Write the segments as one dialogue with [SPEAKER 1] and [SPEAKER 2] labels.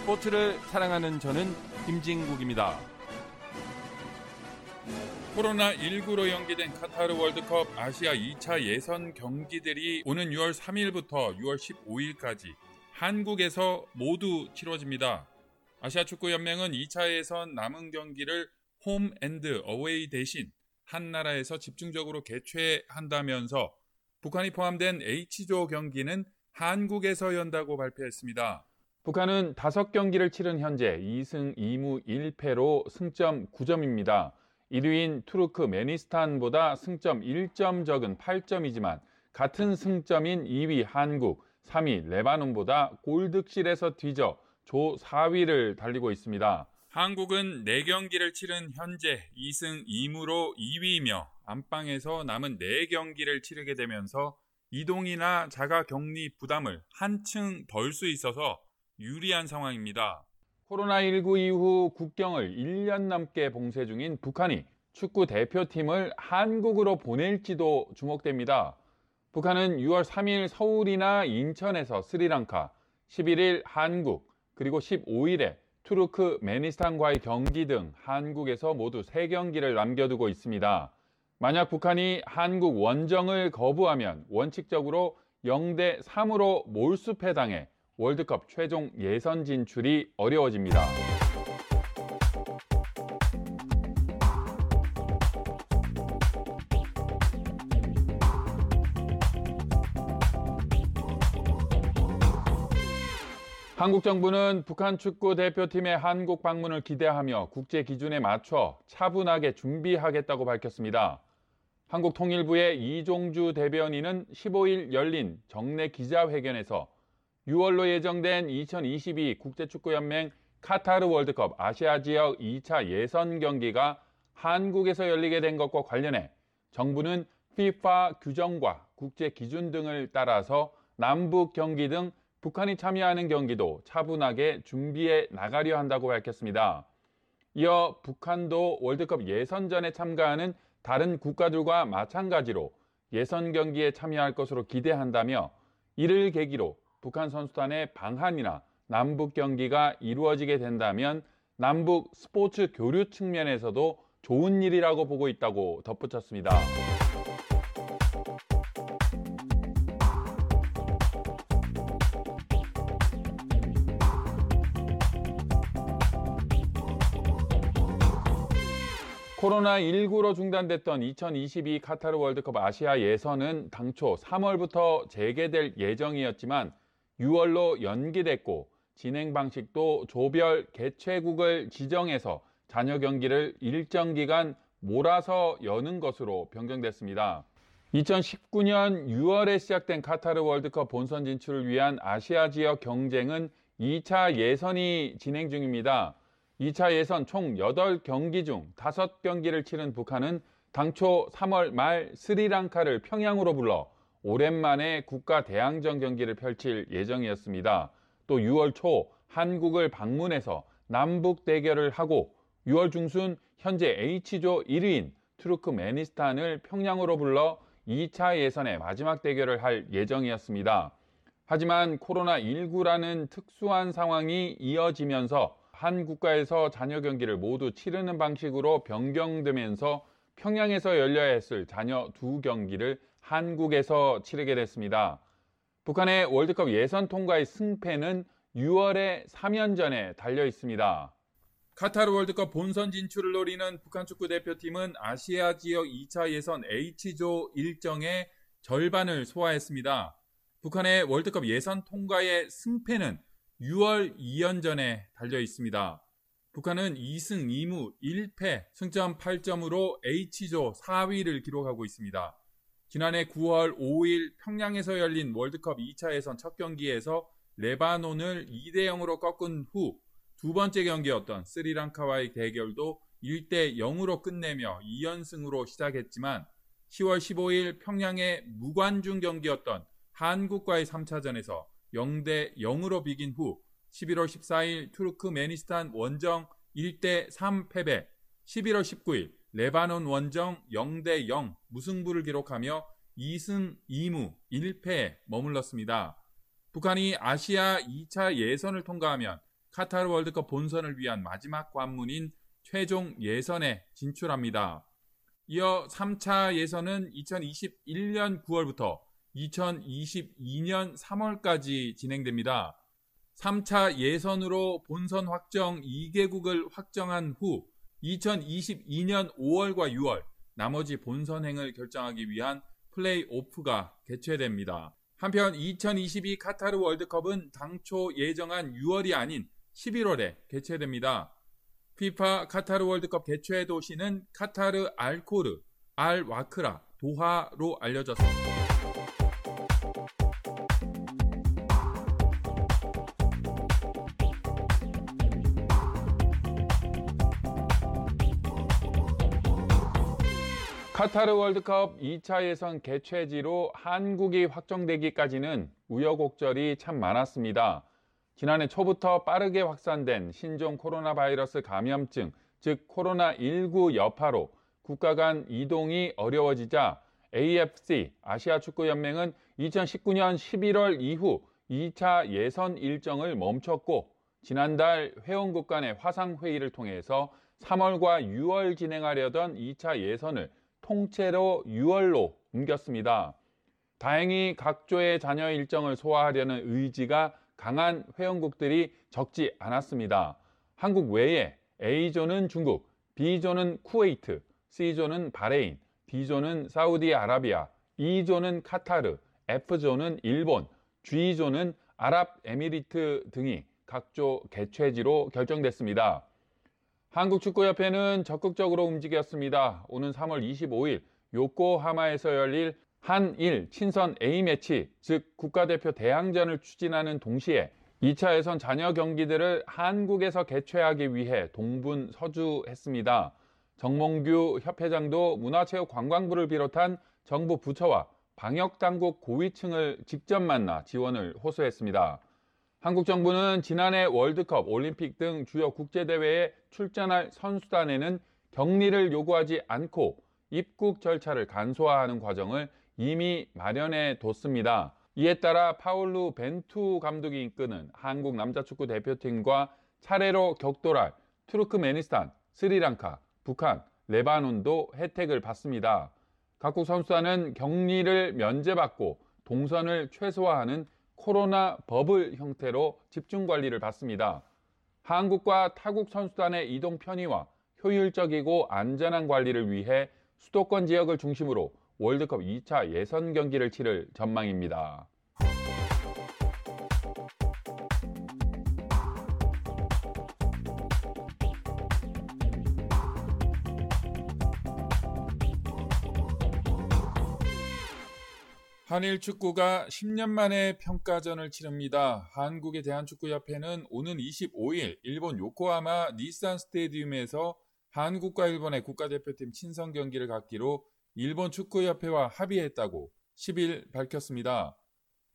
[SPEAKER 1] 스포츠를 사랑하는 저는 김진국입니다. 코로나19로 연기된 카타르 월드컵 아시아 2차 예선 경기들이 오는 6월 3일부터 6월 15일까지 한국에서 모두 치러집니다. 아시아 축구 연맹은 2차 예선 남은 경기를 홈 앤드 어웨이 대신 한 나라에서 집중적으로 개최한다면서 북한이 포함된 H조 경기는 한국에서 연다고 발표했습니다. 북한은 5경기를 치른 현재 2승 2무 1패로 승점 9점입니다. 1위인 투르크메니스탄보다 승점 1점 적은 8점이지만 같은 승점인 2위 한국, 3위 레바논보다 골득실에서 뒤져 조 4위를 달리고 있습니다. 한국은 4경기를 치른 현재 2승 2무로 2위이며 안방에서 남은 4경기를 치르게 되면서 이동이나 자가 격리 부담을 한층 덜 수 있어서 유리한 상황입니다. 코로나19 이후 국경을 1년 넘게 봉쇄 중인 북한이 축구 대표팀을 한국으로 보낼지도 주목됩니다. 북한은 6월 3일 서울이나 인천에서 스리랑카, 11일 한국, 그리고 15일에 투르크메니스탄과의 경기 등 한국에서 모두 3경기를 남겨두고 있습니다. 만약 북한이 한국 원정을 거부하면 원칙적으로 0대 3으로 몰수패당해 월드컵 최종 예선 진출이 어려워집니다. 한국 정부는 북한 축구 대표팀의 한국 방문을 기대하며 국제 기준에 맞춰 차분하게 준비하겠다고 밝혔습니다. 한국통일부의 이종주 대변인은 15일 열린 정례 기자회견에서 6월로 예정된 2022 국제축구연맹 카타르 월드컵 아시아 지역 2차 예선 경기가 한국에서 열리게 된 것과 관련해 정부는 FIFA 규정과 국제 기준 등을 따라서 남북 경기 등 북한이 참여하는 경기도 차분하게 준비해 나가려 한다고 밝혔습니다. 이어 북한도 월드컵 예선전에 참가하는 다른 국가들과 마찬가지로 예선 경기에 참여할 것으로 기대한다며 이를 계기로 북한 선수단의 방한이나 남북 경기가 이루어지게 된다면 남북 스포츠 교류 측면에서도 좋은 일이라고 보고 있다고 덧붙였습니다. 코로나19로 중단됐던 2022 카타르 월드컵 아시아 예선은 당초 3월부터 재개될 예정이었지만 6월로 연기됐고 진행 방식도 조별 개최국을 지정해서 잔여 경기를 일정 기간 몰아서 여는 것으로 변경됐습니다. 2019년 6월에 시작된 카타르 월드컵 본선 진출을 위한 아시아 지역 경쟁은 2차 예선이 진행 중입니다. 2차 예선 총 8경기 중 5경기를 치른 북한은 당초 3월 말 스리랑카를 평양으로 불러 오랜만에 국가 대항전 경기를 펼칠 예정이었습니다. 또 6월 초 한국을 방문해서 남북 대결을 하고 6월 중순 현재 H조 1위인 투르크메니스탄을 평양으로 불러 2차 예선의 마지막 대결을 할 예정이었습니다. 하지만 코로나19라는 특수한 상황이 이어지면서 한 국가에서 자녀 경기를 모두 치르는 방식으로 변경되면서 평양에서 열려야 했을 자녀 두 경기를 한국에서 치르게 됐습니다. 북한의 월드컵 예선 통과의 승패는 6월의 3연전에 달려 있습니다. 카타르 월드컵 본선 진출을 노리는 북한 축구 대표팀은 아시아 지역 2차 예선 H조 일정의 절반을 소화했습니다. 북한의 월드컵 예선 통과의 승패는 6월 2연전에 달려 있습니다. 북한은 2승 2무 1패 승점 8점으로 H조 4위를 기록하고 있습니다. 지난해 9월 5일 평양에서 열린 월드컵 2차 예선 첫 경기에서 레바논을 2대 0으로 꺾은 후 두 번째 경기였던 스리랑카와의 대결도 1대 0으로 끝내며 2연승으로 시작했지만 10월 15일 평양의 무관중 경기였던 한국과의 3차전에서 0대 0으로 비긴 후 11월 14일 투르크메니스탄 원정 1대 3 패배, 11월 19일 레바논 원정 0대 0 무승부를 기록하며 2승 2무 1패에 머물렀습니다. 북한이 아시아 2차 예선을 통과하면 카타르 월드컵 본선을 위한 마지막 관문인 최종 예선에 진출합니다. 이어 3차 예선은 2021년 9월부터 2022년 3월까지 진행됩니다. 3차 예선으로 본선 확정 2개국을 확정한 후 2022년 5월과 6월 나머지 본선행을 결정하기 위한 플레이오프가 개최됩니다. 한편 2022 카타르 월드컵은 당초 예정한 6월이 아닌 11월에 개최됩니다. 피파 카타르 월드컵 개최 도시는 카타르 알코르, 알 와크라, 도하로 알려졌습니다. 카타르 월드컵 2차 예선 개최지로 한국이 확정되기까지는 우여곡절이 참 많았습니다. 지난해 초부터 빠르게 확산된 신종 코로나 바이러스 감염증, 즉 코로나19 여파로 국가 간 이동이 어려워지자 AFC 아시아 축구 연맹은 2019년 11월 이후 2차 예선 일정을 멈췄고 지난달 회원국 간의 화상 회의를 통해서 3월과 6월 진행하려던 2차 예선을 통째로 6월로 옮겼습니다. 다행히 각조의 잔여 일정을 소화하려는 의지가 강한 회원국들이 적지 않았습니다. 한국 외에 A조는 중국, B조는 쿠웨이트, C조는 바레인, D조는 사우디아라비아, E조는 카타르, F조는 일본, G조는 아랍에미리트 등이 각조 개최지로 결정됐습니다. 한국축구협회는 적극적으로 움직였습니다. 오는 3월 25일 요코하마에서 열릴 한일 친선 A매치, 즉 국가대표 대항전을 추진하는 동시에 2차 예선 잔여 경기들을 한국에서 개최하기 위해 동분 서주했습니다. 정몽규 협회장도 문화체육관광부를 비롯한 정부 부처와 방역당국 고위층을 직접 만나 지원을 호소했습니다. 한국 정부는 지난해 월드컵, 올림픽 등 주요 국제대회에 출전할 선수단에는 격리를 요구하지 않고 입국 절차를 간소화하는 과정을 이미 마련해 뒀습니다. 이에 따라 파울루 벤투 감독이 이끄는 한국 남자축구 대표팀과 차례로 격돌할 투르크메니스탄, 스리랑카, 북한, 레바논도 혜택을 받습니다. 각국 선수단은 격리를 면제받고 동선을 최소화하는 코로나 버블 형태로 집중 관리를 받습니다. 한국과 타국 선수단의 이동 편의와 효율적이고 안전한 관리를 위해 수도권 지역을 중심으로 월드컵 2차 예선 경기를 치를 전망입니다. 한일 축구가 10년 만에 평가전을 치릅니다. 한국의 대한축구협회는 오는 25일 일본 요코하마 니산 스테디움에서 한국과 일본의 국가대표팀 친선 경기를 갖기로 일본 축구협회와 합의했다고 10일 밝혔습니다.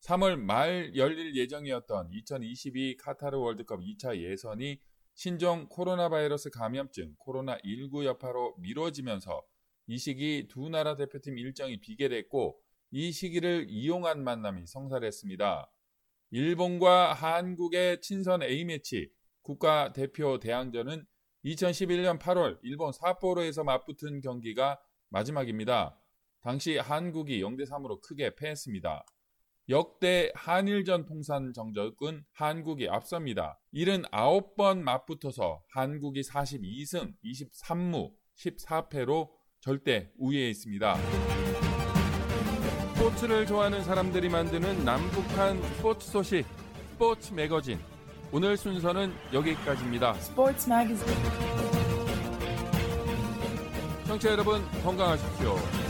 [SPEAKER 1] 3월 말 열릴 예정이었던 2022 카타르 월드컵 2차 예선이 신종 코로나 바이러스 감염증 코로나19 여파로 미뤄지면서 이 시기 두 나라 대표팀 일정이 비계됐고 이 시기를 이용한 만남이 성사됐습니다. 일본과 한국의 친선 A매치 국가대표 대항전은 2011년 8월 일본 사포로에서 맞붙은 경기가 마지막입니다. 당시 한국이 0대3으로 크게 패했습니다. 역대 한일전 통산 정적은 한국이 앞섭니다. 79번 맞붙어서 한국이 42승 23무 14패로 절대 우위에 있습니다. 스포츠를 좋아하는 사람들이 만드는 남북한 스포츠 소식 스포츠 매거진 오늘 순서는 여기까지입니다.
[SPEAKER 2] Sports Magazine.
[SPEAKER 1] 청취자 여러분 건강하십시오.